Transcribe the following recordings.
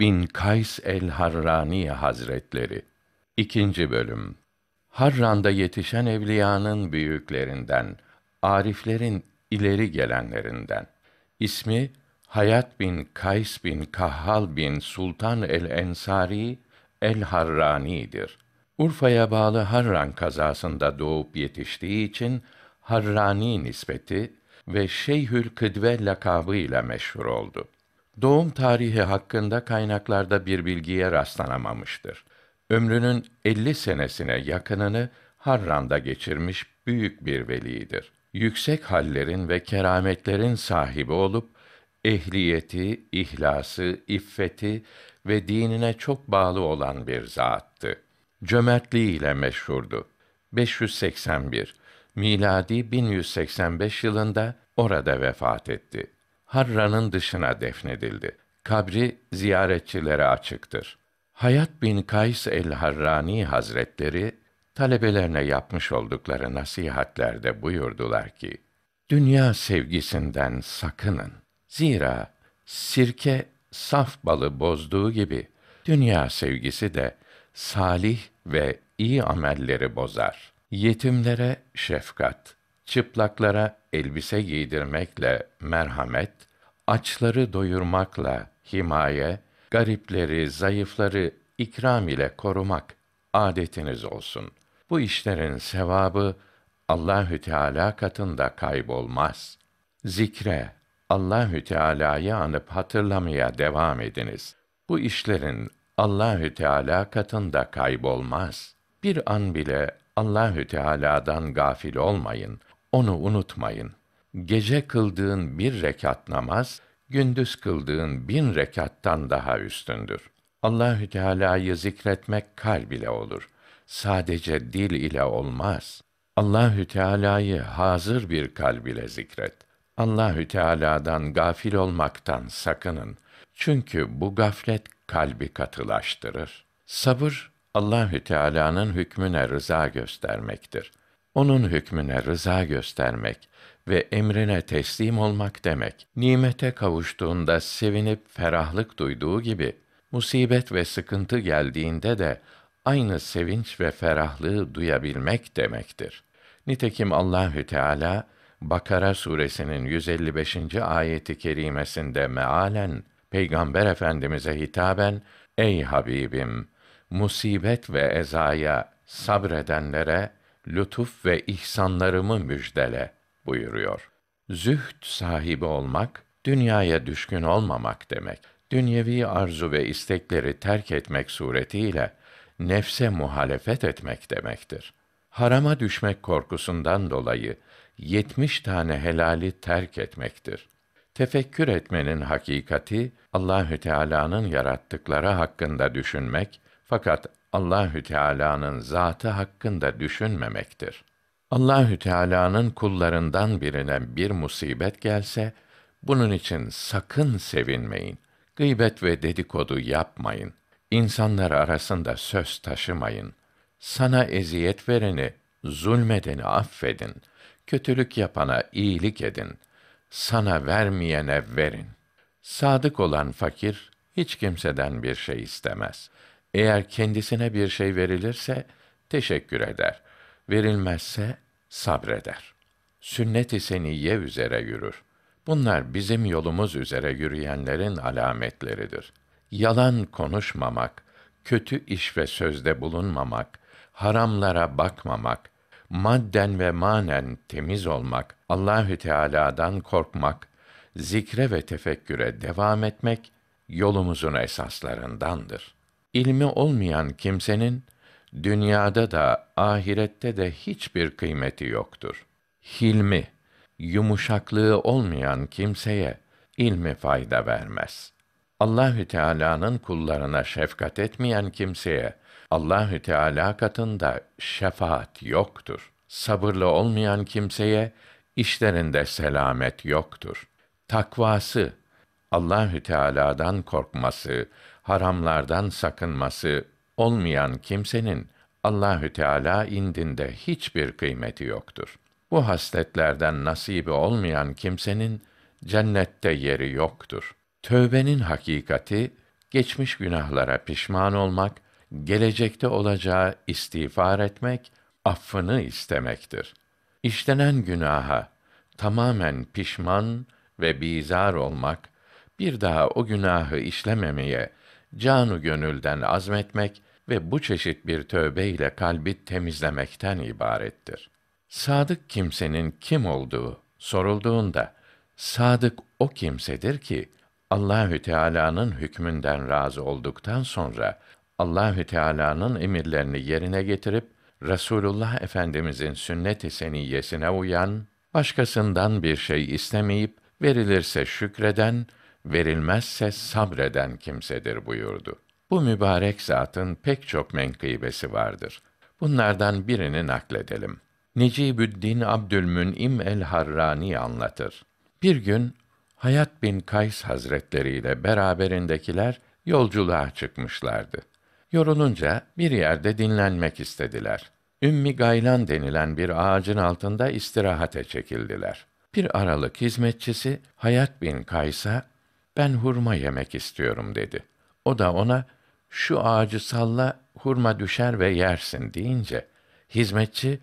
bin Kays el-Harrani Hazretleri. İkinci bölüm. Harran'da yetişen evliyanın büyüklerinden, ariflerin ileri gelenlerinden. İsmi Hayat bin Kays bin Kahhal bin Sultan el-Ensari el-Harrani'dir. Urfa'ya bağlı Harran kazasında doğup yetiştiği için Harrani nispeti ve Şeyhül Kıdve lakabı ile meşhur oldu. Doğum tarihi hakkında kaynaklarda bir bilgiye rastlanamamıştır. Ömrünün 50 senesine yakınını Harran'da geçirmiş büyük bir velidir. Yüksek hallerin ve kerametlerin sahibi olup ehliyeti, ihlası, iffeti ve dinine çok bağlı olan bir zattı. Cömertliği ile meşhurdu. 581 miladi 1185 yılında orada vefat etti. Harran'ın dışına defnedildi. Kabri ziyaretçilere açıktır. Hayat bin Kays el-Harrani Hazretleri talebelerine yapmış oldukları nasihatlerde buyurdular ki: Dünya sevgisinden sakının. Zira sirke saf balı bozduğu gibi dünya sevgisi de salih ve iyi amelleri bozar. Yetimlere şefkat, çıplaklara elbise giydirmekle merhamet, açları doyurmakla himaye, garipleri, zayıfları ikram ile korumak adetiniz olsun. Bu işlerin sevabı Allahü Teala katında kaybolmaz. Zikre, Allahü Teala'yı anıp hatırlamaya devam ediniz. Bu işlerin Allahü Teala katında kaybolmaz. Bir an bile Allahü Teala'dan gafil olmayın. Onu unutmayın. Gece kıldığın bir rekat namaz, gündüz kıldığın bin rekattan daha üstündür. Allahü Teala'yı zikretmek kalb ile olur. Sadece dil ile olmaz. Allahü Teala'yı hazır bir kalb ile zikret. Allahü Teala'dan gafil olmaktan sakının. Çünkü bu gaflet kalbi katılaştırır. Sabır Allahü Teala'nın hükmüne rıza göstermektir. Onun hükmüne rıza göstermek ve emrine teslim olmak demek. Nimete kavuştuğunda sevinip ferahlık duyduğu gibi musibet ve sıkıntı geldiğinde de aynı sevinç ve ferahlığı duyabilmek demektir. Nitekim Allahü Teala Bakara suresinin 155. ayeti kerimesinde mealen Peygamber Efendimize hitaben ey Habibim musibet ve ezaya sabredenlere lütuf ve ihsanlarımı müjdele buyuruyor. Zühd sahibi olmak, dünyaya düşkün olmamak demek. Dünyevi arzu ve istekleri terk etmek suretiyle nefse muhalefet etmek demektir. Harama düşmek korkusundan dolayı yetmiş tane helali terk etmektir. Tefekkür etmenin hakikati Allahü Teala'nın yarattıkları hakkında düşünmek fakat Allahü Teala'nın zatı hakkında düşünmemektir. Allahü Teala'nın kullarından birine bir musibet gelse bunun için sakın sevinmeyin. Gıybet ve dedikodu yapmayın. İnsanlar arasında söz taşımayın. Sana eziyet vereni, zulmedeni affedin. Kötülük yapana iyilik edin. Sana vermeyene verin. Sadık olan fakir hiç kimseden bir şey istemez. Eğer kendisine bir şey verilirse teşekkür eder. Verilmezse sabreder. Sünnet-i seniyye üzere yürür. Bunlar bizim yolumuz üzere yürüyenlerin alametleridir. Yalan konuşmamak, kötü iş ve sözde bulunmamak, haramlara bakmamak, madden ve manen temiz olmak, Allahü Teala'dan korkmak, zikre ve tefekküre devam etmek yolumuzun esaslarındandır. İlmi olmayan kimsenin dünyada da ahirette de hiçbir kıymeti yoktur. Hilmi, yumuşaklığı olmayan kimseye ilmi fayda vermez. Allahü Teala'nın kullarına şefkat etmeyen kimseye Allahü Teala katında şefaat yoktur. Sabırlı olmayan kimseye işlerinde selamet yoktur. Takvası Allahü Teala'dan korkması, haramlardan sakınması olmayan kimsenin Allahü Teala indinde hiçbir kıymeti yoktur. Bu hasletlerden nasibi olmayan kimsenin cennette yeri yoktur. Tövbenin hakikati geçmiş günahlara pişman olmak, gelecekte olacağı istiğfar etmek, affını istemektir. İşlenen günaha tamamen pişman ve bizar olmak, bir daha o günahı işlememeye canu gönülden azmetmek ve bu çeşit bir tövbe ile kalbi temizlemekten ibarettir. Sadık kimsenin kim olduğu sorulduğunda sadık o kimsedir ki Allahü Teala'nın hükmünden razı olduktan sonra Allahü Teala'nın emirlerini yerine getirip Resulullah Efendimizin sünnet-i seniyyesine uyan, başkasından bir şey istemeyip verilirse şükreden, verilmezse sabreden kimsedir buyurdu. Bu mübarek zatın pek çok menkıbesi vardır. Bunlardan birini nakledelim. Necibüddin Abdülmün'im el-Harrani anlatır. Bir gün Hayat bin Kays Hazretleri ile beraberindekiler yolculuğa çıkmışlardı. Yorulunca bir yerde dinlenmek istediler. Ümmi Gaylan denilen bir ağacın altında istirahate çekildiler. Bir aralık hizmetçisi Hayat bin Kays'a ben hurma yemek istiyorum dedi. O da ona şu ağacı salla hurma düşer ve yersin deyince hizmetçi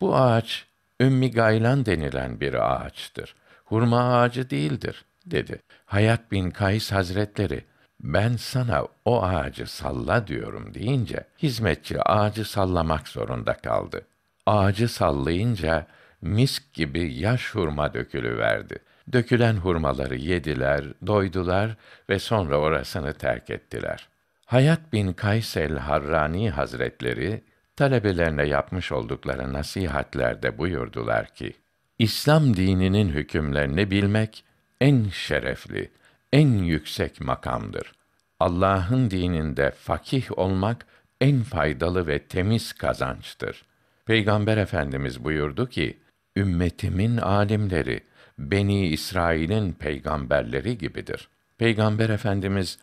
bu ağaç Ümmi Gaylan denilen bir ağaçtır. Hurma ağacı değildir dedi. Hayat bin Kays Hazretleri ben sana o ağacı salla diyorum deyince hizmetçi ağacı sallamak zorunda kaldı. Ağacı sallayınca misk gibi yaş hurma dökülüverdi. Dökülen hurmaları yediler, doydular ve sonra orasını terk ettiler. Hayat bin Kays el-Harrani Hazretleri talebelerine yapmış oldukları nasihatlerde buyurdular ki: İslam dininin hükümlerini bilmek en şerefli, en yüksek makamdır. Allah'ın dininde fakih olmak en faydalı ve temiz kazançtır. Peygamber Efendimiz buyurdu ki: Ümmetimin alimleri Beni İsrail'in peygamberleri gibidir. Peygamber Efendimiz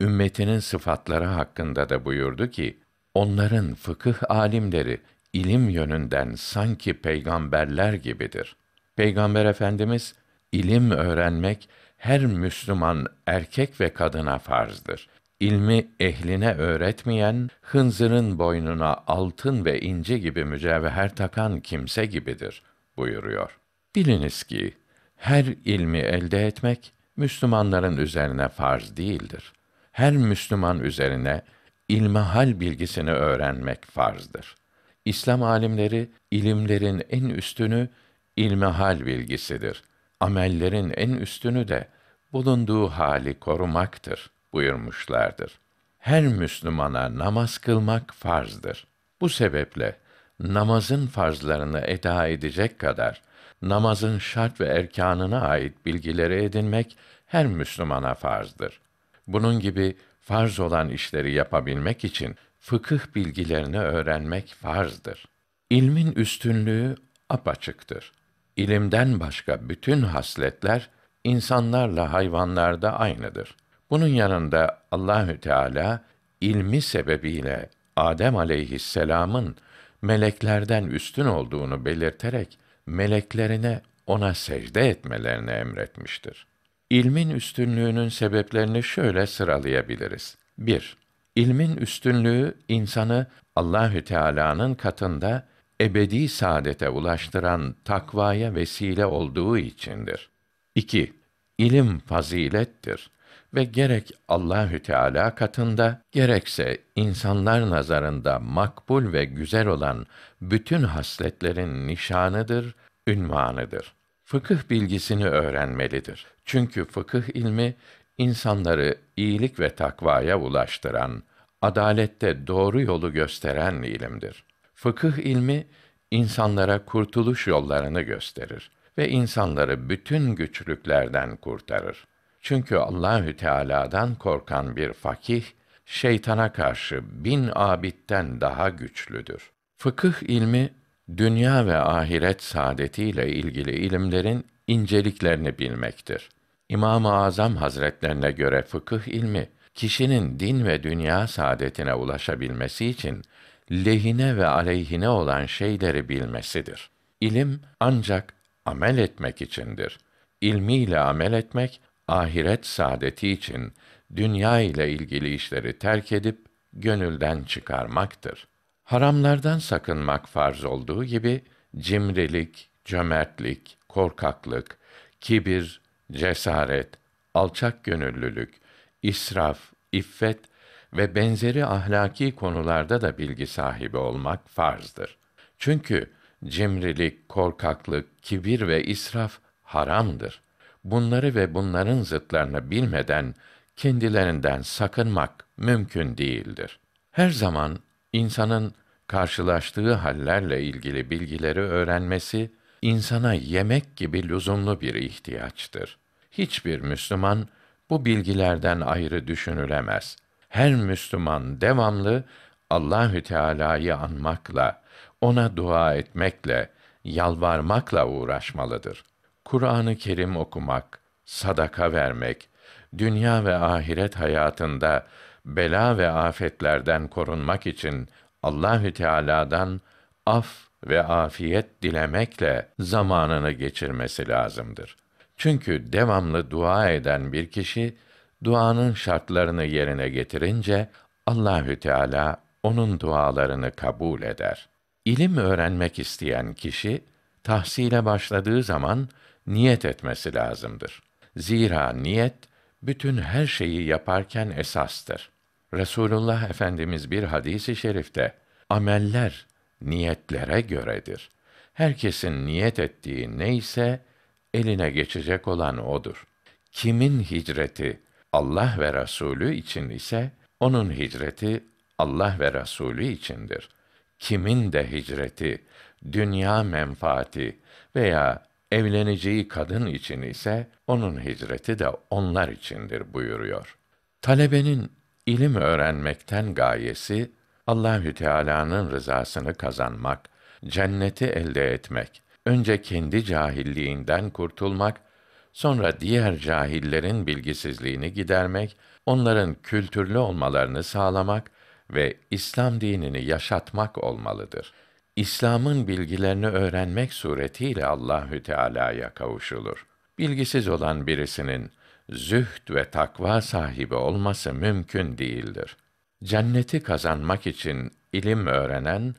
ümmetinin sıfatları hakkında da buyurdu ki: Onların fıkıh alimleri ilim yönünden sanki peygamberler gibidir. Peygamber Efendimiz ilim öğrenmek her Müslüman erkek ve kadına farzdır. İlmi ehline öğretmeyen hınzırın boynuna altın ve inci gibi mücevher takan kimse gibidir buyuruyor. Biliniz ki her ilmi elde etmek Müslümanların üzerine farz değildir. Her Müslüman üzerine ilmihal bilgisini öğrenmek farzdır. İslam alimleri ilimlerin en üstünü ilmihal bilgisidir. Amellerin en üstünü de bulunduğu hali korumaktır buyurmuşlardır. Her Müslümana namaz kılmak farzdır. Bu sebeple namazın farzlarını eda edecek kadar namazın şart ve erkanına ait bilgileri edinmek her Müslümana farzdır. Bunun gibi farz olan işleri yapabilmek için fıkıh bilgilerini öğrenmek farzdır. İlmin üstünlüğü apaçıktır. İlimden başka bütün hasletler insanlarla hayvanlarda aynıdır. Bunun yanında Allahü Teala ilmi sebebiyle Adem aleyhisselam'ın meleklerden üstün olduğunu belirterek meleklerine ona secde etmelerini emretmiştir. İlmin üstünlüğünün sebeplerini şöyle sıralayabiliriz. 1. İlmin üstünlüğü insanı Allahü Teala'nın katında ebedi saadete ulaştıran takvaya vesile olduğu içindir. 2. İlim fazilettir ve gerek Allahü Teala katında gerekse insanlar nazarında makbul ve güzel olan bütün hasletlerin nişanıdır, ünvanıdır. Fıkıh bilgisini öğrenmelidir. Çünkü fıkıh ilmi insanları iyilik ve takvaya ulaştıran, adalette doğru yolu gösteren ilimdir. Fıkıh ilmi insanlara kurtuluş yollarını gösterir ve insanları bütün güçlüklerden kurtarır. Çünkü Allahü Teala'dan korkan bir fakih şeytana karşı bin abitten daha güçlüdür. Fıkıh ilmi dünya ve ahiret saadetiyle ilgili ilimlerin inceliklerini bilmektir. İmam-ı Azam Hazretlerine göre fıkıh ilmi kişinin din ve dünya saadetine ulaşabilmesi için lehine ve aleyhine olan şeyleri bilmesidir. İlim ancak amel etmek içindir. İlmiyle amel etmek ahiret saadeti için dünya ile ilgili işleri terk edip gönülden çıkarmaktır. Haramlardan sakınmak farz olduğu gibi cimrilik, cömertlik, korkaklık, kibir, cesaret, alçak gönüllülük, israf, iffet ve benzeri ahlaki konularda da bilgi sahibi olmak farzdır. Çünkü cimrilik, korkaklık, kibir ve israf haramdır. Bunları ve bunların zıtlarını bilmeden kendilerinden sakınmak mümkün değildir. Her zaman insanın karşılaştığı hallerle ilgili bilgileri öğrenmesi insana yemek gibi lüzumlu bir ihtiyaçtır. Hiçbir Müslüman bu bilgilerden ayrı düşünülemez. Her Müslüman devamlı Allahü Teala'yı anmakla, ona dua etmekle, yalvarmakla uğraşmalıdır. Kur'an-ı Kerim okumak, sadaka vermek, dünya ve ahiret hayatında bela ve afetlerden korunmak için Allahü Teala'dan af ve afiyet dilemekle zamanını geçirmesi lazımdır. Çünkü devamlı dua eden bir kişi duanın şartlarını yerine getirince Allahü Teala onun dualarını kabul eder. İlim öğrenmek isteyen kişi tahsile başladığı zaman niyet etmesi lazımdır. Zira niyet bütün her şeyi yaparken esastır. Resulullah Efendimiz bir hadisi şerifte ameller niyetlere göredir. Herkesin niyet ettiği neyse eline geçecek olan odur. Kimin hicreti Allah ve Resulü için ise onun hicreti Allah ve Resulü içindir. Kimin de hicreti dünya menfaati veya evleneceği kadın için ise onun hicreti de onlar içindir buyuruyor. Talebenin ilim öğrenmekten gayesi Allahü Teala'nın rızasını kazanmak, cenneti elde etmek, önce kendi cahilliğinden kurtulmak, sonra diğer cahillerin bilgisizliğini gidermek, onların kültürlü olmalarını sağlamak ve İslam dinini yaşatmak olmalıdır. İslam'ın bilgilerini öğrenmek suretiyle Allahü Teala'ya kavuşulur. Bilgisiz olan birisinin zühd ve takva sahibi olması mümkün değildir. Cenneti kazanmak için ilim öğrenen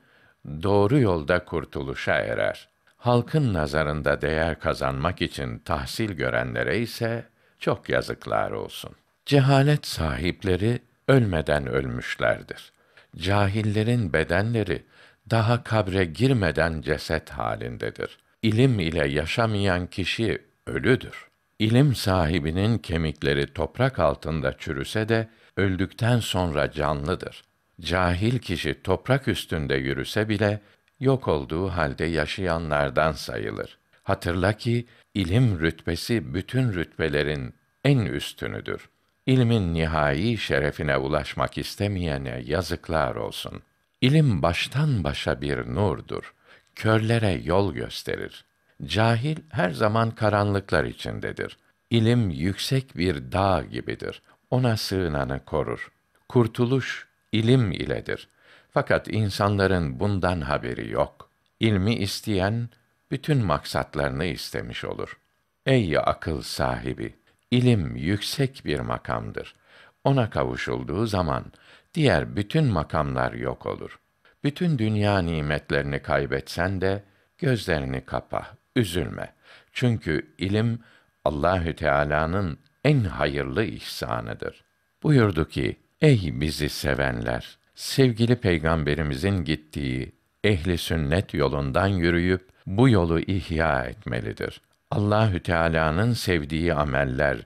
doğru yolda kurtuluşa erer. Halkın nazarında değer kazanmak için tahsil görenlere ise çok yazıklar olsun. Cehalet sahipleri ölmeden ölmüşlerdir. Cahillerin bedenleri daha kabre girmeden ceset halindedir. İlim ile yaşamayan kişi ölüdür. İlim sahibinin kemikleri toprak altında çürüse de öldükten sonra canlıdır. Cahil kişi toprak üstünde yürüse bile yok olduğu halde yaşayanlardan sayılır. Hatırla ki ilim rütbesi bütün rütbelerin en üstünüdür. İlmin nihai şerefine ulaşmak istemeyene yazıklar olsun. İlim baştan başa bir nurdur. Körlere yol gösterir. Cahil her zaman karanlıklar içindedir. İlim yüksek bir dağ gibidir. Ona sığınanı korur. Kurtuluş ilim iledir. Fakat insanların bundan haberi yok. İlmi isteyen bütün maksatlarını istemiş olur. Ey akıl sahibi, ilim yüksek bir makamdır. Ona kavuşulduğu zaman diğer bütün makamlar yok olur. Bütün dünya nimetlerini kaybetsen de gözlerini kapa, üzülme. Çünkü ilim Allahü Teala'nın en hayırlı ihsanıdır. Buyurdu ki: Ey bizi sevenler, sevgili peygamberimizin gittiği ehli sünnet yolundan yürüyüp bu yolu ihya etmelidir. Allahü Teala'nın sevdiği ameller,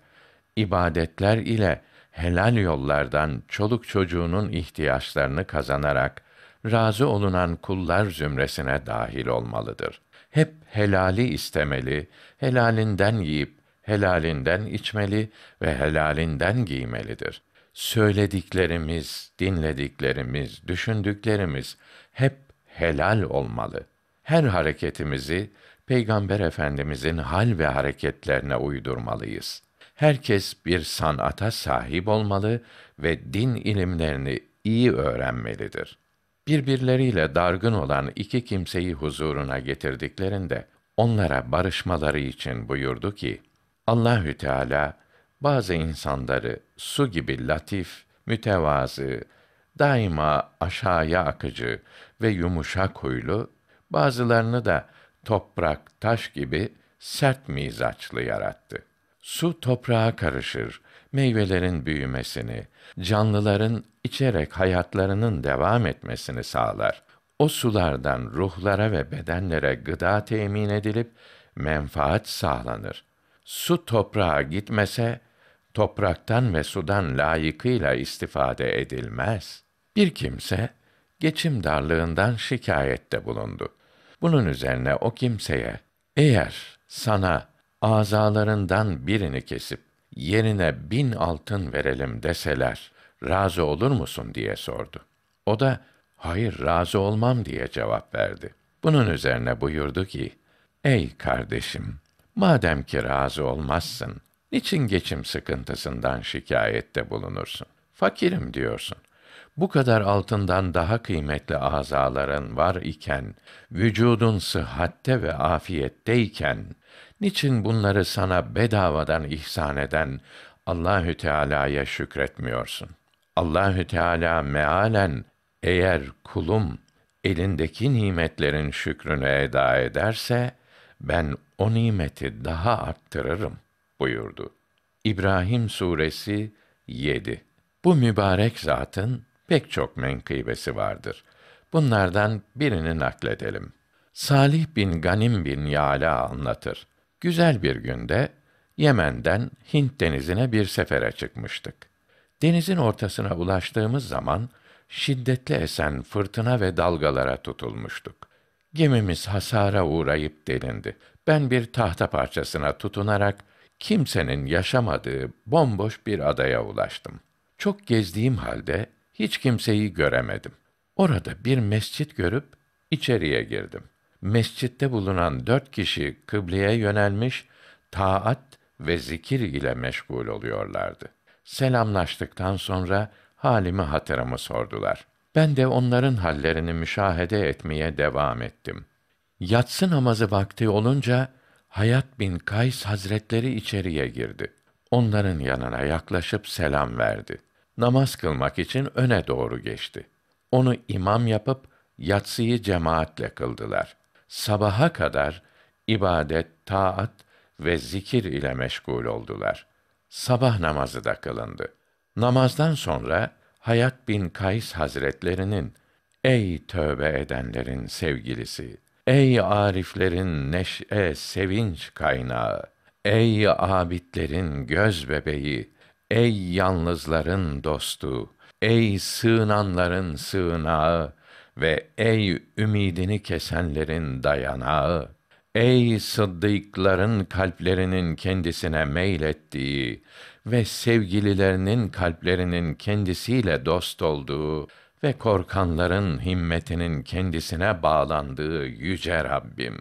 ibadetler ile helal yollardan çoluk çocuğunun ihtiyaçlarını kazanarak razı olunan kullar zümresine dahil olmalıdır. Hep helali istemeli, helalinden yiyip helalinden içmeli ve helalinden giymelidir. Söylediklerimiz, dinlediklerimiz, düşündüklerimiz hep helal olmalı. Her hareketimizi Peygamber Efendimizin hal ve hareketlerine uydurmalıyız. Herkes bir sanata sahip olmalı ve din ilimlerini iyi öğrenmelidir. Birbirleriyle dargın olan iki kimseyi huzuruna getirdiklerinde onlara barışmaları için buyurdu ki: Allahü Teala bazı insanları su gibi latif, mütevazı, daima aşağıya akıcı ve yumuşak huylu, bazılarını da toprak, taş gibi sert mizaçlı yarattı. Su toprağa karışır, meyvelerin büyümesini, canlıların içerek hayatlarının devam etmesini sağlar. O sulardan ruhlara ve bedenlere gıda temin edilip menfaat sağlanır. Su toprağa gitmese topraktan ve sudan layıkıyla istifade edilmez. Bir kimse geçim darlığından şikayette bulundu. Bunun üzerine o kimseye eğer sana azalarından birini kesip yerine bin altın verelim deseler razı olur musun diye sordu. O da hayır razı olmam diye cevap verdi. Bunun üzerine buyurdu ki ey kardeşim madem ki razı olmazsın niçin geçim sıkıntısından şikayette bulunursun? Fakirim diyorsun. Bu kadar altından daha kıymetli azaların var iken, vücudun sıhhatte ve afiyetteyken, niçin bunları sana bedavadan ihsan eden Allahü Teala'ya şükretmiyorsun? Allahü Teala mealen eğer kulum elindeki nimetlerin şükrünü eda ederse ben o nimeti daha arttırırım buyurdu. İbrahim suresi 7. Bu mübarek zatın pek çok menkıbesi vardır. Bunlardan birini nakledelim. Salih bin Ganim bin Yala anlatır. Güzel bir günde Yemen'den Hint denizine bir sefere çıkmıştık. Denizin ortasına ulaştığımız zaman şiddetli esen fırtına ve dalgalara tutulmuştuk. Gemimiz hasara uğrayıp delindi. Ben bir tahta parçasına tutunarak kimsenin yaşamadığı bomboş bir adaya ulaştım. Çok gezdiğim halde hiç kimseyi göremedim. Orada bir mescit görüp içeriye girdim. Mescitte bulunan dört kişi kıbleye yönelmiş, taat ve zikir ile meşgul oluyorlardı. Selamlaştıktan sonra halimi hatırımı sordular. Ben de onların hallerini müşahede etmeye devam ettim. Yatsı namazı vakti olunca Hayat bin Kays Hazretleri içeriye girdi. Onların yanına yaklaşıp selam verdi. Namaz kılmak için öne doğru geçti. Onu imam yapıp yatsıyı cemaatle kıldılar. Sabaha kadar ibadet, taat ve zikir ile meşgul oldular. Sabah namazı da kılındı. Namazdan sonra Hayat bin Kays Hazretlerinin Ey tövbe edenlerin sevgilisi Ey ariflerin neşe, sevinç kaynağı, ey abidlerin göz bebeği, ey yalnızların dostu, ey sığınanların sığınağı ve ey ümidini kesenlerin dayanağı, ey sıddıkların kalplerinin kendisine meylettiği ve sevgililerinin kalplerinin kendisiyle dost olduğu ve korkanların himmetinin kendisine bağlandığı yüce Rabbim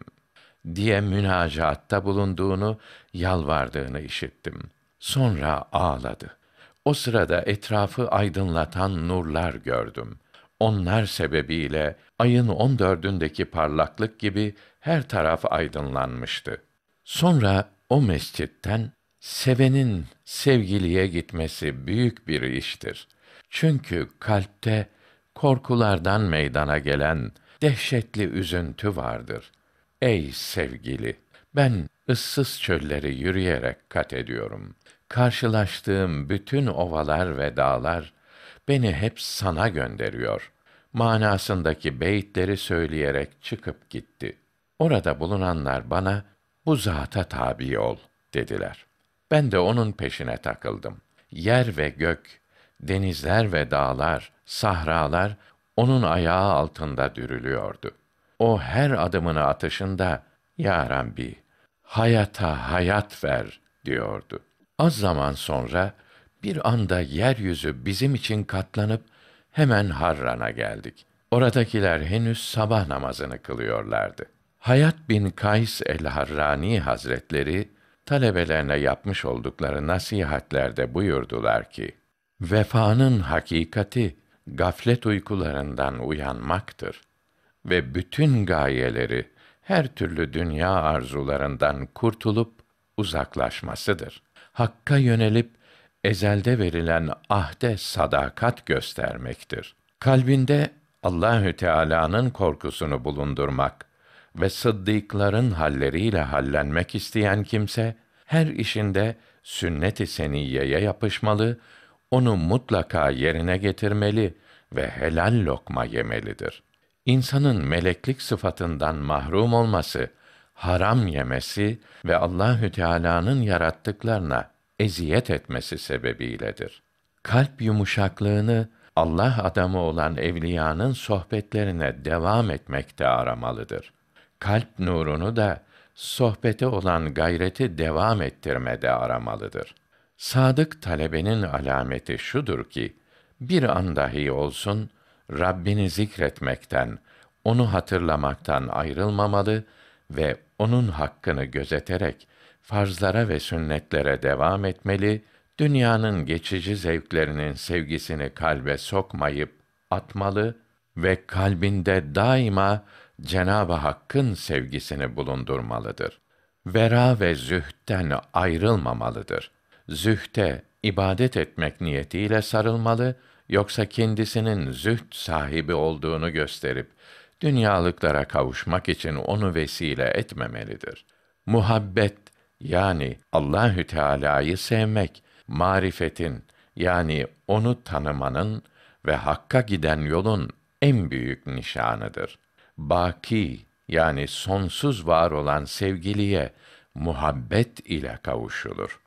diye münacatta bulunduğunu, yalvardığını işittim. Sonra ağladı. O sırada etrafı aydınlatan nurlar gördüm. Onlar sebebiyle ayın on dördündeki parlaklık gibi her taraf aydınlanmıştı. Sonra o mescitten sevenin sevgiliye gitmesi büyük bir iştir. Çünkü kalpte korkulardan meydana gelen dehşetli üzüntü vardır. Ey sevgili, ben ıssız çölleri yürüyerek kat ediyorum. Karşılaştığım bütün ovalar ve dağlar beni hep sana gönderiyor. Manasındaki beyitleri söyleyerek çıkıp gitti. Orada bulunanlar bana bu zata tabi ol dediler. Ben de onun peşine takıldım. Yer ve gök, denizler ve dağlar, sahralar onun ayağı altında dürülüyordu. O her adımını atışında Ya Rabbi, hayata hayat ver diyordu. Az zaman sonra bir anda yeryüzü bizim için katlanıp hemen Harran'a geldik. Oradakiler henüz sabah namazını kılıyorlardı. Hayat bin Kays el-Harrani Hazretleri talebelerine yapmış oldukları nasihatlerde buyurdular ki: Vefanın hakikati gaflet uykularından uyanmaktır ve bütün gayeleri her türlü dünya arzularından kurtulup uzaklaşmasıdır. Hakka yönelip ezelde verilen ahde sadakat göstermektir. Kalbinde Allahü Teala'nın korkusunu bulundurmak ve sıddıkların halleriyle hallenmek isteyen kimse her işinde sünnet-i seniyyeye yapışmalı, onu mutlaka yerine getirmeli ve helal lokma yemelidir. İnsanın meleklik sıfatından mahrum olması, haram yemesi ve Allahü Teala'nın yarattıklarına eziyet etmesi sebebiyledir. Kalp yumuşaklığını Allah adamı olan evliyanın sohbetlerine devam etmekte aramalıdır. Kalp nurunu da sohbete olan gayreti devam ettirmede aramalıdır. Sadık talebenin alameti şudur ki, bir an dahi olsun Rabbini zikretmekten, onu hatırlamaktan ayrılmamalı ve onun hakkını gözeterek farzlara ve sünnetlere devam etmeli, dünyanın geçici zevklerinin sevgisini kalbe sokmayıp atmalı ve kalbinde daima Cenab-ı Hakk'ın sevgisini bulundurmalıdır. Vera ve zühtten ayrılmamalıdır. Zühte ibadet etmek niyetiyle sarılmalı, yoksa kendisinin zühd sahibi olduğunu gösterip dünyalıklara kavuşmak için onu vesile etmemelidir. Muhabbet yani Allahü Teala'yı sevmek, marifetin yani onu tanımanın ve hakka giden yolun en büyük nişanıdır. Baki yani sonsuz var olan sevgiliye muhabbet ile kavuşulur.